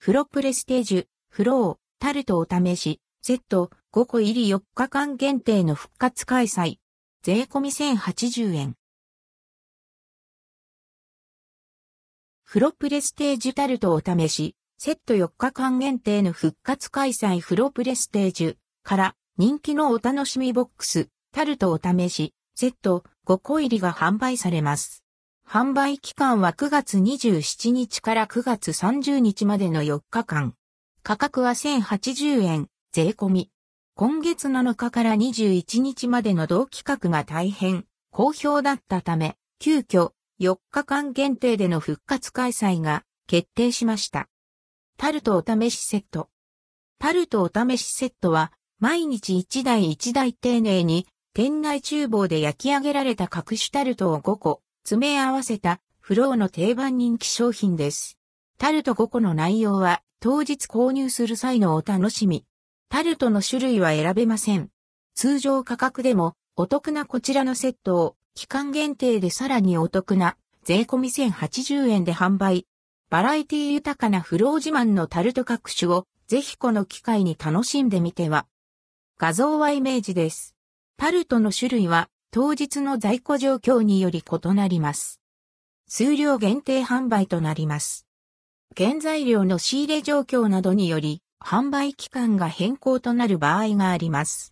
フロプレステージュ、フロー、タルトお試し、セット、5個入り4日間限定の復活開催。税込み1080円。フロプレステージュタルトお試し、セット4日間限定の復活開催フロプレステージュから人気のお楽しみボックス、タルトお試し、セット5個入りが販売されます。販売期間は9月27日から9月30日までの4日間。価格は1080円、税込み。今月7日から21日までの同企画が大変好評だったため、急遽4日間限定での復活開催が決定しました。タルトお試しセット。タルトお試しセットは毎日1台1台丁寧に店内厨房で焼き上げられた隠しタルトを5個詰め合わせたフローの定番人気商品です。タルト5個の内容は当日購入する際のお楽しみ。タルトの種類は選べません。通常価格でもお得なこちらのセットを期間限定でさらにお得な税込1080円で販売。バラエティ豊かなフロー自慢のタルト各種をぜひこの機会に楽しんでみては。画像はイメージです。タルトの種類は当日の在庫状況により異なります。数量限定販売となります。原材料の仕入れ状況などにより、販売期間が変更となる場合があります。